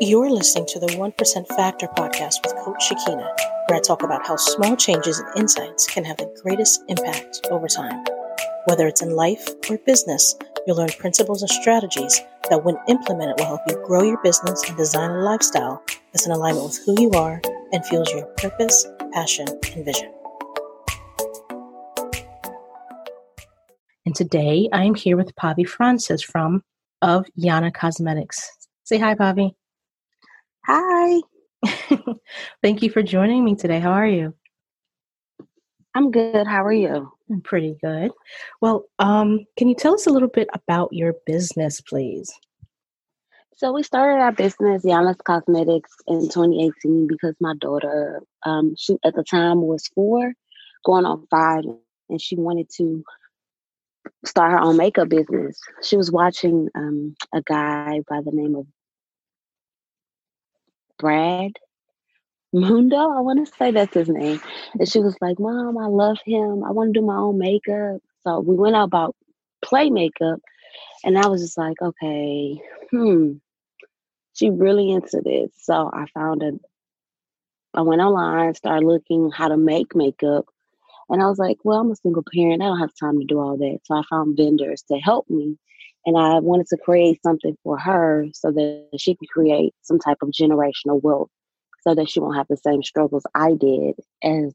You're listening to the 1% Factor podcast with Coach Shakina, where I talk about how small changes and insights can have the greatest impact over time. Whether it's in life or business, you'll learn principles and strategies that, when implemented, will help you grow your business and design a lifestyle that's in alignment with who you are and fuels your purpose, passion, and vision. And today I am here with Pavi Francis from of Yana Cosmetics. Say hi, Pavi. Hi. Thank you for joining me today. How are you? I'm good. How are you? I'm pretty good. Well, um, can you tell us a little bit about your business, please? So we started our business, Yana's Cosmetics, in 2018 because my daughter, um, she at the time was four, going on five, and she wanted to start her own makeup business. She was watching um, a guy by the name of Brad Mondo, I want to say that's his name. And she was like, Mom, I love him. I want to do my own makeup. So we went out about play makeup. And I was just like, okay, hmm, she really into this. So I found a, I went online, started looking how to make makeup. And I was like, well, I'm a single parent. I don't have time to do all that. So I found vendors to help me. And I wanted to create something for her so that she could create some type of generational wealth so that she won't have the same struggles I did as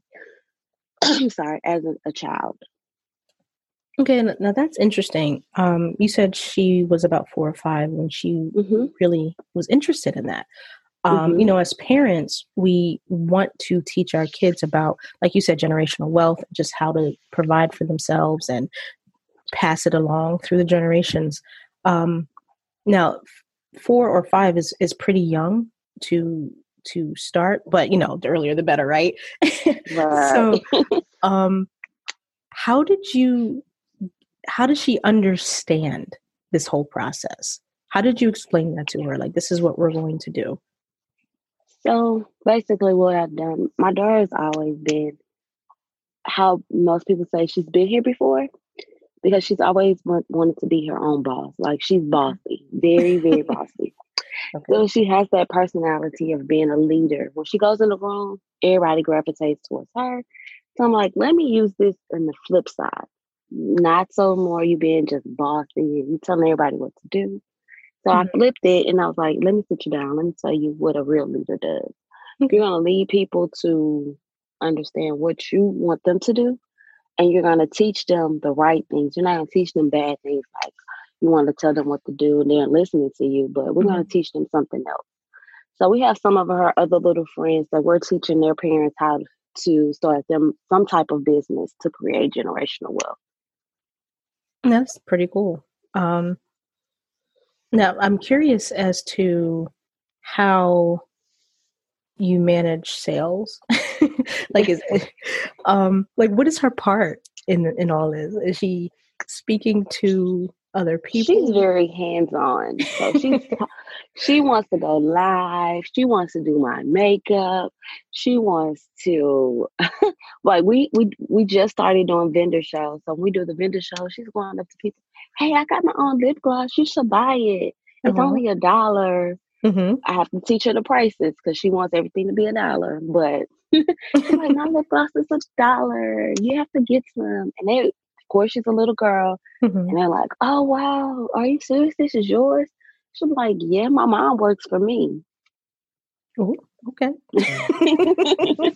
I'm sorry, as a, a child. Okay, now that's interesting. Um, you said she was about four or five when she mm-hmm. really was interested in that. Um, mm-hmm. You know, as parents, we want to teach our kids about, like you said, generational wealth, just how to provide for themselves and pass it along through the generations. Um, now, four or five is is pretty young to to start, but you know, the earlier the better, right? right. so, um, how did you? How did she understand this whole process? How did you explain that to her? Like, this is what we're going to do. So basically, what I've done, my daughter's always been how most people say she's been here before because she's always want, wanted to be her own boss. Like she's mm-hmm. bossy, very, very bossy. Okay. So she has that personality of being a leader. When she goes in the room, everybody gravitates towards her. So I'm like, let me use this in the flip side. Not so more you being just bossy and you telling everybody what to do. So mm-hmm. I flipped it and I was like, let me sit you down. Let me tell you what a real leader does. You're going to lead people to understand what you want them to do and you're going to teach them the right things. You're not going to teach them bad things like you want to tell them what to do and they're listening to you, but we're mm-hmm. going to teach them something else. So we have some of her other little friends that we're teaching their parents how to start them some type of business to create generational wealth. That's pretty cool. Um, now I'm curious as to how you manage sales like is um like what is her part in in all this? Is she speaking to other people? She's very hands-on. So she's she wants to go live. She wants to do my makeup. She wants to like we we we just started doing vendor shows. So when we do the vendor show she's going up to people hey i got my own lip gloss. You should buy it. It's uh-huh. only a dollar. Mm-hmm. I have to teach her the prices because she wants everything to be a dollar. But she's like, my lip gloss is a dollar. You have to get some. And they, of course, she's a little girl. Mm-hmm. And they're like, oh, wow. Are you serious? This is yours? She's like, yeah, my mom works for me. Oh, okay.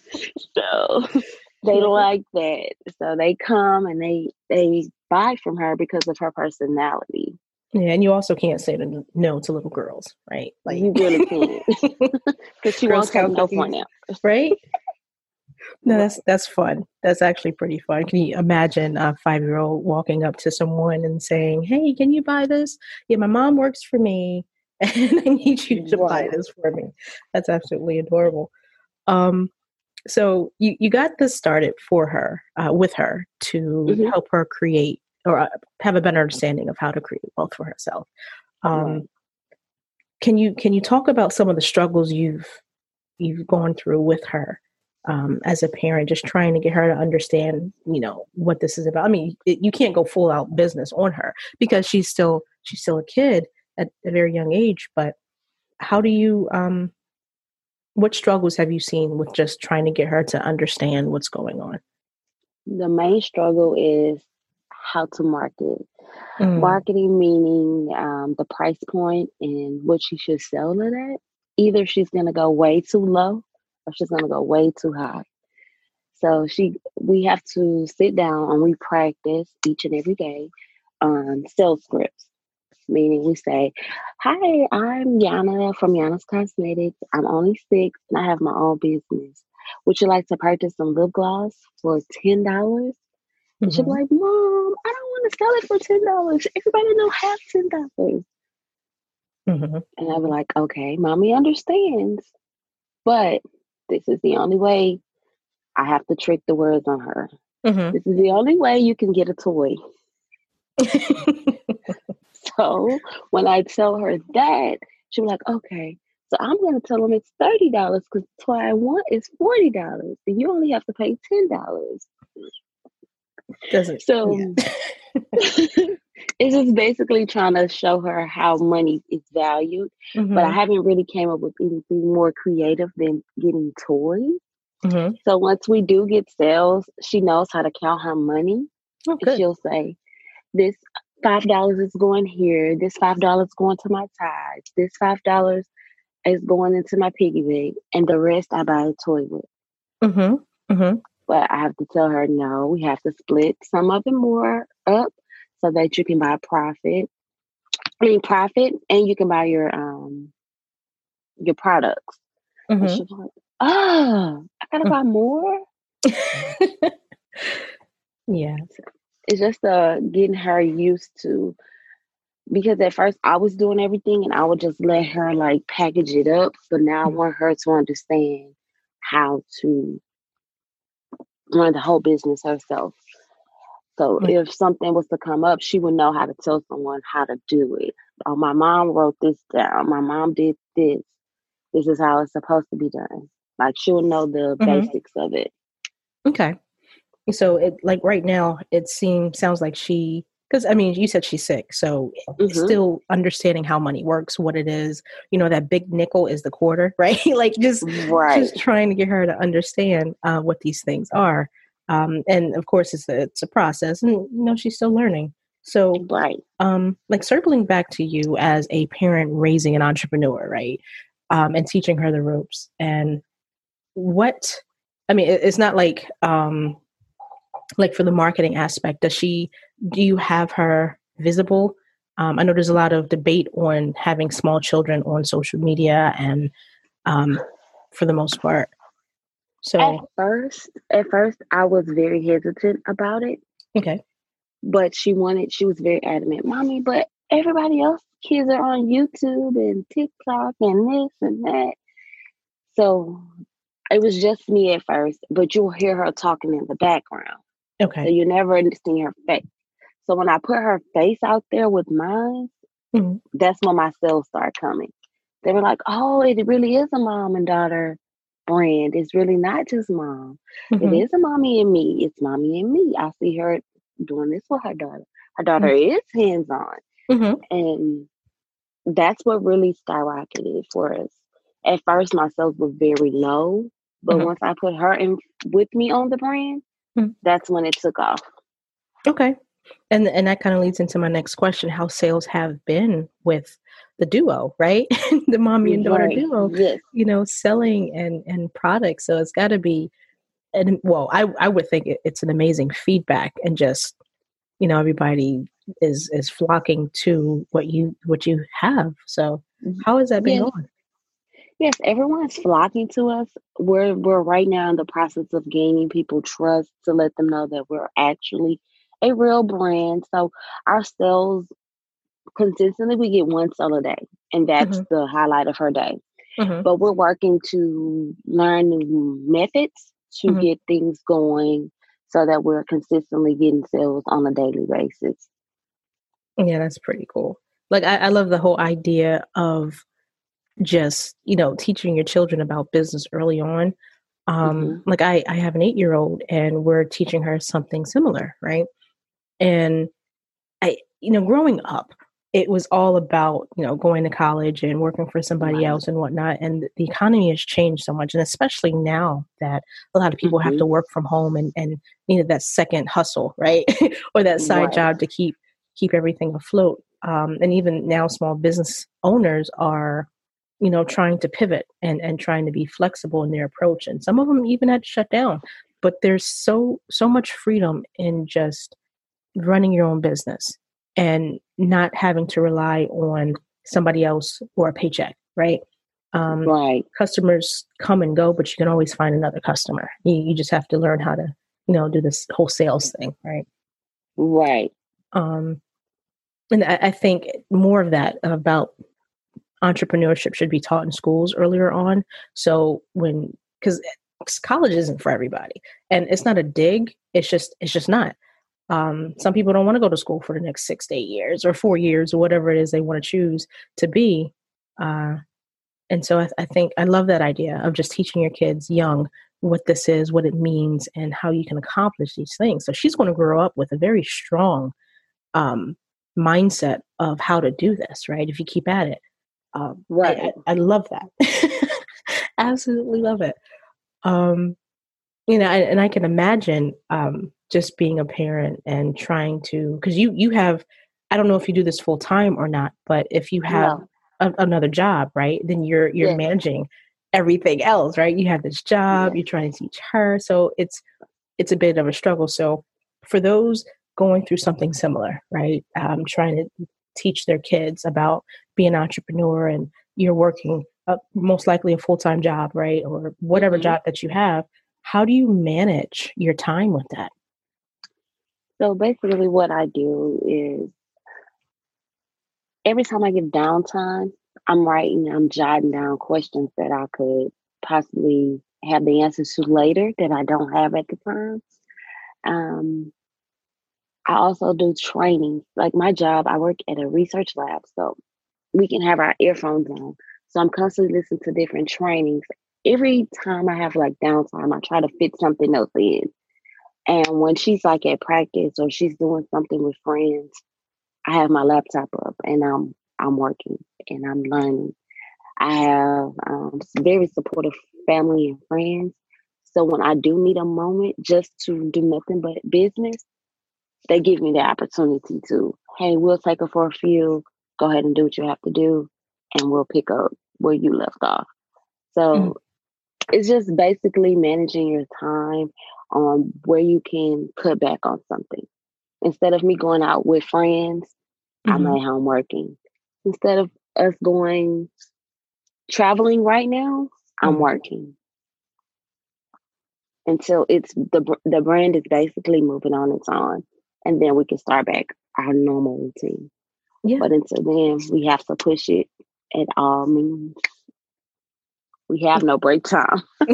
so they like that. So they come and they they buy from her because of her personality. Yeah, and you also can't say no to little girls, right? Like you really can't, because she won't have no fun now, right? No, that's that's fun. That's actually pretty fun. Can you imagine a five year old walking up to someone and saying, "Hey, can you buy this? Yeah, my mom works for me, and I need you to buy this for me." That's absolutely adorable. Um, so you you got this started for her, uh, with her to mm-hmm. help her create or uh, have a better understanding of how to create wealth for herself. Um, Can you can you talk about some of the struggles you've you've gone through with her um, as a parent, just trying to get her to understand, you know, what this is about? I mean, it, you can't go full out business on her because she's still she's still a kid at a very young age, but how do you um what struggles have you seen with just trying to get her to understand what's going on? The main struggle is how to market. Mm. Marketing meaning um, the price point and what she should sell it at. Either she's going to go way too low or she's going to go way too high. So she, we have to sit down and we practice each and every day on sales scripts. Meaning we say, "Hi, I'm Yana from Yana's Cosmetics. I'm only six and I have my own business. Would you like to purchase some lip gloss for ten dollars?" And mm-hmm. she'll be like, Mom, I don't want to sell it for ten dollars. Everybody know have ten dollars. Mm-hmm. And I'll be like, okay, mommy understands. But this is the only way I have to trick the words on her. Mm-hmm. This is the only way you can get a toy. so when I tell her that, she'll be like, okay, so I'm going to tell them it's $30 because the toy I want is $40 and you only have to pay $10. Doesn't so yeah. it's just basically trying to show her how money is valued. Mm-hmm. But I mm-hmm. haven't really came up with anything more creative than getting toys. Mm-hmm. So once we do get sales, she knows how to count her money. Oh, she'll say, "This five dollars is going here. This five dollars going to my ties. This five dollars is going into my piggy bank, and the rest I buy a toy with." Mm-hmm. Mm-hmm. But I have to tell her, no, we have to split some of it more up so that you can buy profit. I mean profit and you can buy your um your products. Mm-hmm. She's like, oh, I gotta mm. buy more. yeah. It's just uh getting her used to because at first I was doing everything and I would just let her like package it up. But now I mm. want her to understand how to run the whole business herself. So mm-hmm. if something was to come up, she would know how to tell someone how to do it. Oh, my mom wrote this down. My mom did this. This is how it's supposed to be done. Like she'll know the mm-hmm. basics of it. Okay. So it like right now it seems sounds like she because I mean, you said she's sick, so mm-hmm. still understanding how money works, what it is. You know, that big nickel is the quarter, right? like just right. just trying to get her to understand uh, what these things are. Um, and of course, it's a it's a process, and you know, she's still learning. So, right, um, like circling back to you as a parent raising an entrepreneur, right, um, and teaching her the ropes, and what I mean, it, it's not like um, like for the marketing aspect. Does she do you have her visible? Um, I know there's a lot of debate on having small children on social media, and um, for the most part. So at first, at first, I was very hesitant about it. Okay, but she wanted. She was very adamant, "Mommy, but everybody else kids are on YouTube and TikTok and this and that." So it was just me at first, but you'll hear her talking in the background. Okay. So you never see her face. So when I put her face out there with mine, mm-hmm. that's when my sales start coming. They were like, oh, it really is a mom and daughter brand. It's really not just mom. Mm-hmm. It is a mommy and me. It's mommy and me. I see her doing this with her daughter. Her daughter mm-hmm. is hands on. Mm-hmm. And that's what really skyrocketed for us. At first, my sales were very low, but mm-hmm. once I put her in with me on the brand, mm-hmm. that's when it took off. Okay. And and that kind of leads into my next question: How sales have been with the duo, right? the mommy and daughter right. duo. Yes. You know, selling and and products. So it's got to be, and well, I I would think it, it's an amazing feedback and just you know everybody is is flocking to what you what you have. So mm-hmm. how has that been yes. going? Yes, everyone's flocking to us. We're we're right now in the process of gaining people trust to let them know that we're actually a real brand. So our sales consistently we get one sale a day, and that's mm-hmm. the highlight of her day. Mm-hmm. But we're working to learn new methods to mm-hmm. get things going so that we're consistently getting sales on a daily basis. Yeah, that's pretty cool. Like I, I love the whole idea of just, you know, teaching your children about business early on. Um, mm-hmm. like I, I have an eight year old and we're teaching her something similar, right? And I, you know, growing up, it was all about you know going to college and working for somebody else and whatnot and the economy has changed so much and especially now that a lot of people mm-hmm. have to work from home and and needed that second hustle right or that side right. job to keep keep everything afloat um, and even now small business owners are you know trying to pivot and and trying to be flexible in their approach and some of them even had to shut down but there's so so much freedom in just running your own business and not having to rely on somebody else or a paycheck, right? Um, right. Customers come and go, but you can always find another customer. You, you just have to learn how to, you know, do this whole sales thing, right? Right. Um, and I, I think more of that about entrepreneurship should be taught in schools earlier on. So when, because college isn't for everybody, and it's not a dig. It's just, it's just not. Um, some people don't want to go to school for the next six to eight years or four years or whatever it is they want to choose to be. Uh, and so I, I, think I love that idea of just teaching your kids young what this is, what it means, and how you can accomplish these things. So she's going to grow up with a very strong um, mindset of how to do this, right? If you keep at it. Um, right. I, I, love that. Absolutely love it. Um, you know, and I can imagine um, just being a parent and trying to because you you have i don't know if you do this full time or not but if you have no. a, another job right then you're you're yes. managing everything else right you have this job yes. you're trying to teach her so it's it's a bit of a struggle so for those going through something similar right um, trying to teach their kids about being an entrepreneur and you're working uh, most likely a full-time job right or whatever mm-hmm. job that you have how do you manage your time with that so basically, what I do is every time I get downtime, I'm writing, I'm jotting down questions that I could possibly have the answers to later that I don't have at the time. Um, I also do training. Like my job, I work at a research lab, so we can have our earphones on. So I'm constantly listening to different trainings. Every time I have like downtime, I try to fit something else in. And when she's like at practice or she's doing something with friends, I have my laptop up and I'm I'm working and I'm learning. I have um, very supportive family and friends. So when I do need a moment just to do nothing but business, they give me the opportunity to, hey, we'll take her for a few. Go ahead and do what you have to do, and we'll pick up where you left off. So mm-hmm. It's just basically managing your time on where you can cut back on something. Instead of me going out with friends, mm-hmm. I'm at home working. Instead of us going traveling right now, I'm mm-hmm. working until it's the the brand is basically moving on its own, and then we can start back our normal routine. Yeah. But until then, we have to push it at all means. We have no break time.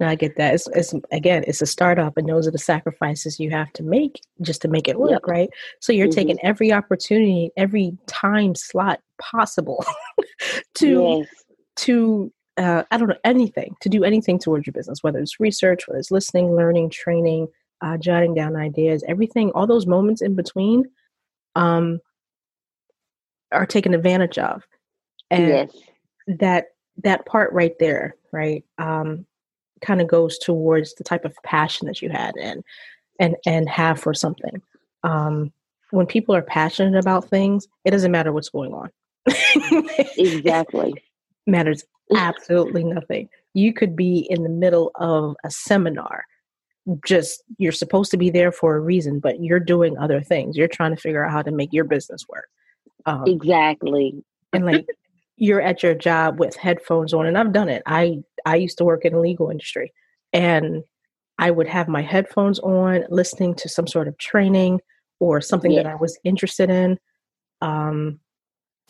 no, I get that. It's, it's again, it's a startup, and those are the sacrifices you have to make just to make it work, yep. right? So you're mm-hmm. taking every opportunity, every time slot possible to yes. to uh, I don't know anything to do anything towards your business, whether it's research, whether it's listening, learning, training, uh, jotting down ideas, everything, all those moments in between, um, are taken advantage of, and yes. that that part right there, right? Um, kind of goes towards the type of passion that you had and and and have for something. Um, when people are passionate about things, it doesn't matter what's going on. exactly. matters absolutely nothing. You could be in the middle of a seminar. Just you're supposed to be there for a reason, but you're doing other things. You're trying to figure out how to make your business work. Um, exactly. and like you're at your job with headphones on and I've done it. I I used to work in the legal industry and I would have my headphones on listening to some sort of training or something yeah. that I was interested in um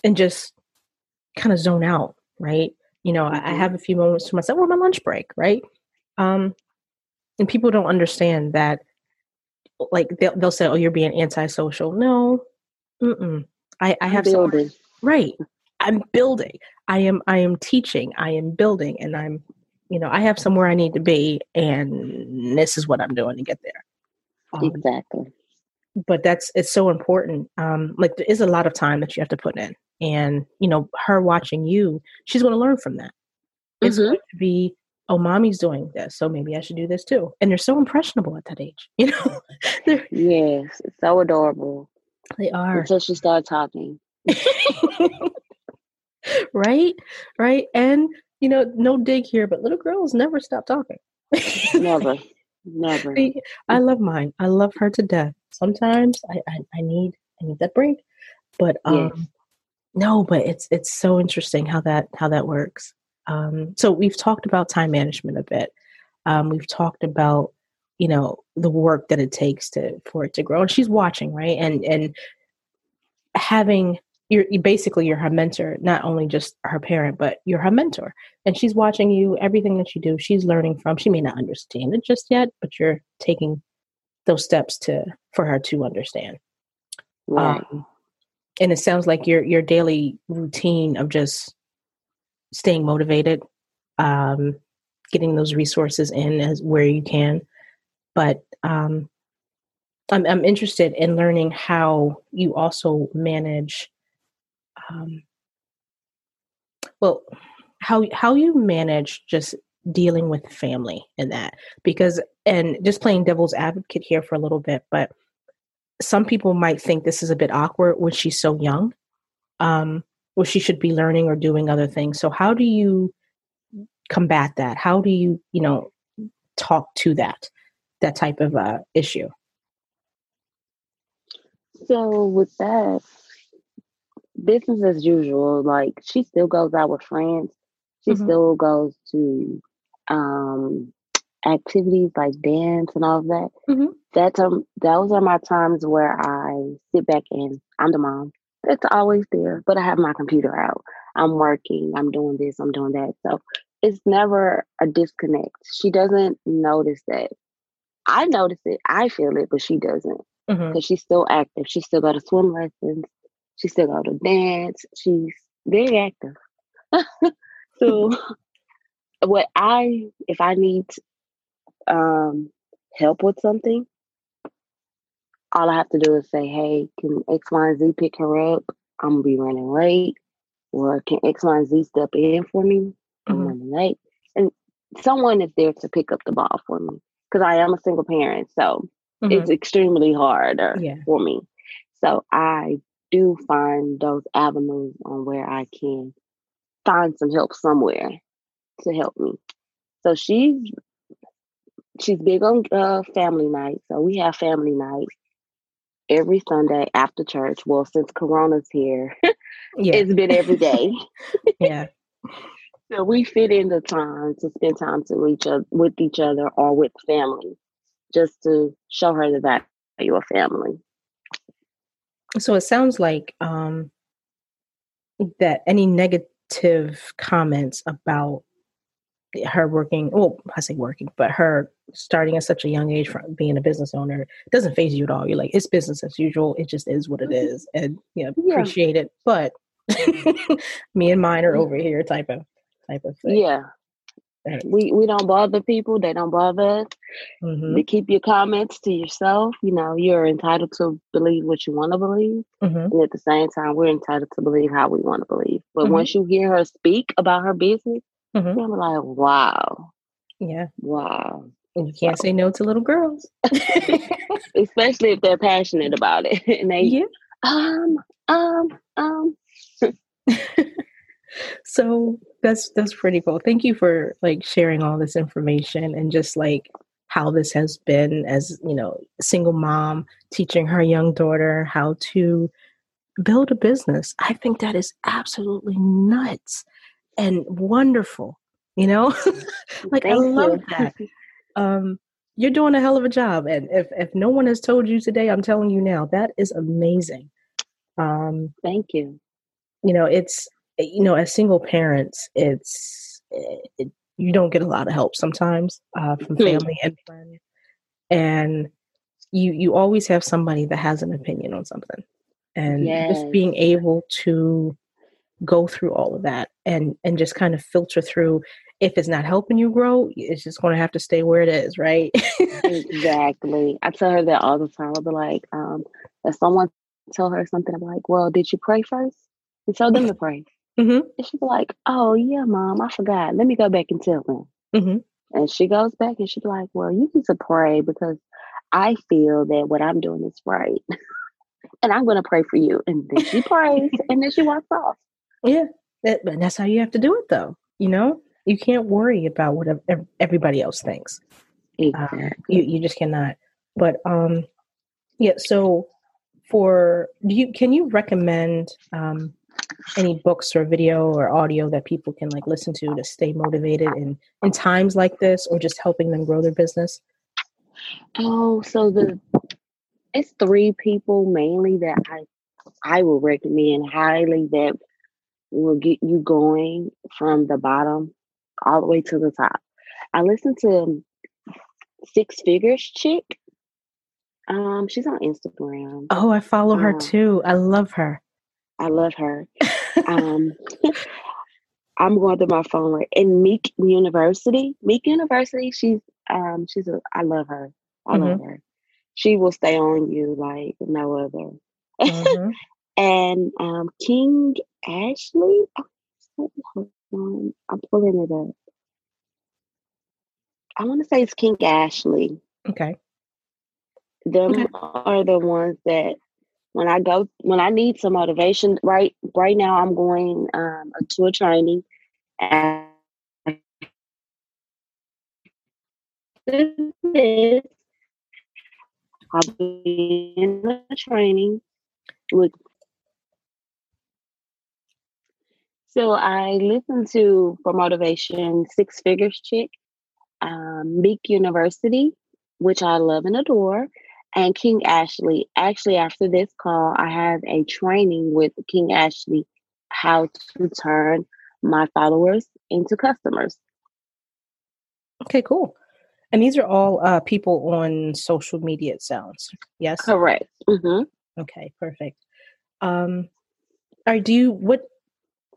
and just kind of zone out, right? You know, mm-hmm. I, I have a few moments to myself or my lunch break, right? Um and people don't understand that like they'll, they'll say, "Oh, you're being antisocial." No, Mm-mm. I, I have right. I'm building. I am I am teaching. I am building and I'm you know, I have somewhere I need to be and this is what I'm doing to get there. Um, exactly. but that's it's so important um like there is a lot of time that you have to put in and you know her watching you she's going to learn from that it's mm-hmm. going to be oh mommy's doing this so maybe i should do this too and they're so impressionable at that age you know yes it's so adorable they are until she starts talking right? Right? And you know no dig here but little girls never stop talking. Never. Never. I love mine. I love her to death. Sometimes i i, I need i need that break but um yes. no but it's it's so interesting how that how that works. Um, so we've talked about time management a bit. Um, we've talked about you know the work that it takes to for it to grow, and she's watching, right? And and having you're you basically you're her mentor, not only just her parent, but you're her mentor, and she's watching you. Everything that you do, she's learning from. She may not understand it just yet, but you're taking those steps to for her to understand. Right. Um, and it sounds like your your daily routine of just staying motivated, um, getting those resources in as where you can. But um, I'm, I'm interested in learning how you also manage. Um, well, how how you manage just dealing with family in that because and just playing devil's advocate here for a little bit, but some people might think this is a bit awkward when she's so young. Um, or she should be learning or doing other things. So how do you combat that? How do you, you know, talk to that that type of uh, issue? So with that, business as usual. Like she still goes out with friends. She mm-hmm. still goes to um, activities like dance and all of that. Mm-hmm. That's um, those are my times where I sit back and I'm the mom it's always there, but I have my computer out. I'm working, I'm doing this, I'm doing that. So it's never a disconnect. She doesn't notice that. I notice it, I feel it, but she doesn't. Because mm-hmm. she's still active. She still got to swim lessons. She still go to dance. She's very active. so what I if I need um help with something, all I have to do is say, hey, can X, Y, and Z pick her up? I'm gonna be running late. Or can X, Y, and Z step in for me? I'm mm-hmm. running late. And someone is there to pick up the ball for me. Because I am a single parent. So mm-hmm. it's extremely hard yeah. for me. So I do find those avenues on where I can find some help somewhere to help me. So she's she's big on uh, family night. So we have family night every Sunday after church. Well, since Corona's here, yeah. it's been every day. yeah. So we fit in the time to spend time to each other with each other or with family, just to show her the value of family. So it sounds like um, that any negative comments about her working well i say working but her starting at such a young age from being a business owner doesn't phase you at all you're like it's business as usual it just is what it mm-hmm. and you know yeah. appreciate it but me and mine are over here type of type of thing yeah we we don't bother people they don't bother us mm-hmm. keep your comments to yourself you know you're entitled to believe what you want to believe mm-hmm. and at the same time we're entitled to believe how we want to believe but mm-hmm. once you hear her speak about her business Mm-hmm. I'm like, wow. Yeah. Wow. And you can't say no to little girls. Especially if they're passionate about it. And they yeah. um, um, um. so that's that's pretty cool. Thank you for like sharing all this information and just like how this has been as, you know, single mom teaching her young daughter how to build a business. I think that is absolutely nuts and wonderful you know like Thank i love you. that um you're doing a hell of a job and if if no one has told you today i'm telling you now that is amazing um thank you you know it's you know as single parents it's it, you don't get a lot of help sometimes uh, from hmm. family and friends and you you always have somebody that has an opinion on something and yes. just being able to go through all of that and and just kind of filter through if it's not helping you grow, it's just going to have to stay where it is, right? exactly. I tell her that all the time. I'll be like, um, if someone tell her something, I'm like, well, did you pray first? And tell them to pray. Mm-hmm. And she's like, oh, yeah, mom, I forgot. Let me go back and tell them. Mm-hmm. And she goes back and she's like, well, you need to pray because I feel that what I'm doing is right. and I'm going to pray for you. And then she prays and then she walks off. Yeah. That, but that's how you have to do it, though. You know, you can't worry about what everybody else thinks. Exactly. Um, you you just cannot. But um, yeah. So for do you can you recommend um any books or video or audio that people can like listen to to stay motivated in in times like this, or just helping them grow their business? Oh, so the it's three people mainly that I I will recommend highly that will get you going from the bottom all the way to the top. I listen to Six Figures Chick. Um, she's on Instagram. Oh, I follow um, her too. I love her. I love her. um, I'm going through my phone right. in Meek University, Meek University. She's um, she's a. I love her. I mm-hmm. love her. She will stay on you like no other. Mm-hmm. and um, King Ashley. Oh, I'm pulling it up. I want to say it's King Ashley. Okay. Them okay. are the ones that when I go when I need some motivation. Right, right now I'm going um, to a training, and this I'll be in a training with So I listen to for motivation Six Figures Chick, um, Meek University, which I love and adore, and King Ashley. Actually, after this call, I have a training with King Ashley how to turn my followers into customers. Okay, cool. And these are all uh, people on social media, it sounds. Yes? Correct. Mm-hmm. Okay, perfect. Um, all right, do you, what,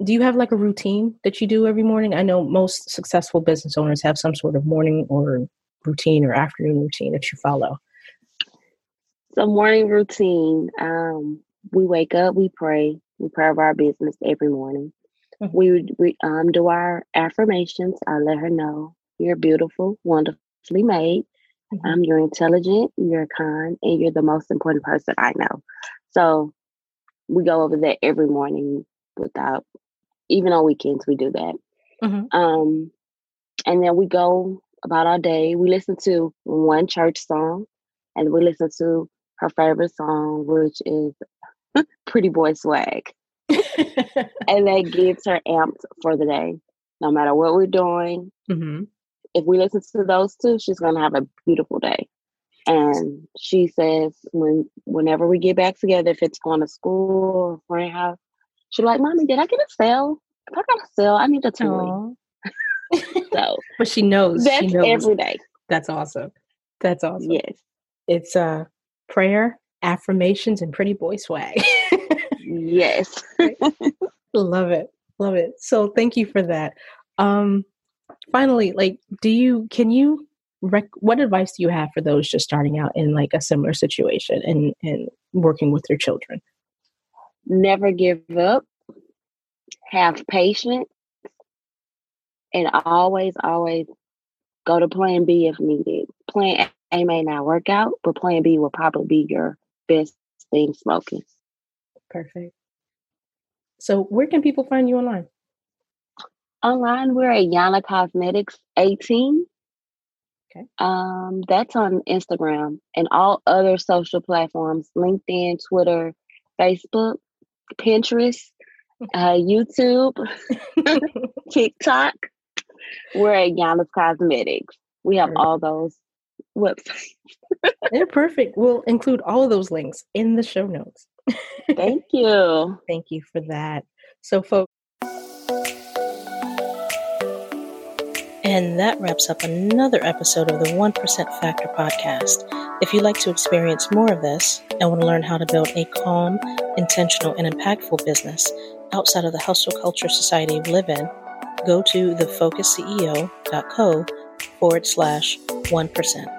do you have like a routine that you do every morning? I know most successful business owners have some sort of morning or routine or afternoon routine that you follow. So morning routine, um, we wake up, we pray, we pray over our business every morning. Mm-hmm. We we um, do our affirmations. I let her know you're beautiful, wonderfully made. Mm-hmm. Um, you're intelligent, you're kind, and you're the most important person I know. So we go over that every morning without even on weekends we do that. Mm-hmm. Um, and then we go about our day. We listen to one church song, and we listen to her favorite song, which is "Pretty Boy Swag," and that gets her amped for the day. No matter what we're doing, mm-hmm. if we listen to those two, she's gonna have a beautiful day. And she says, when whenever we get back together, if it's going to school or friend house, She's like, Mommy, did I get a sale? If I got a sale, I need a toy. so But she knows. That's she knows. every day. That's awesome. That's awesome. Yes. It's uh prayer, affirmations, and pretty boy swag. yes. Love it. Love it. So thank you for that. Um finally, like do you can you rec- what advice do you have for those just starting out in like a similar situation and and working with their children? never give up, have patience, and always, always go to plan B if needed. Plan A may not work out, but plan B will probably be your best thing smoking. Perfect. So, where can people find you online? Online, we're at Yana Cosmetics 18. Okay. Um, that's on Instagram and all other social platforms LinkedIn, Twitter, Facebook. Pinterest, uh, YouTube, TikTok. We're at Yana's Cosmetics. We have all those websites. They're perfect. We'll include all of those links in the show notes. Thank you. Thank you for that. So, folks, And that wraps up another episode of the 1% Factor podcast. If you'd like to experience more of this and want to learn how to build a calm, intentional, and impactful business outside of the hustle culture society we live in, go to thefocusceo.co forward slash 1%.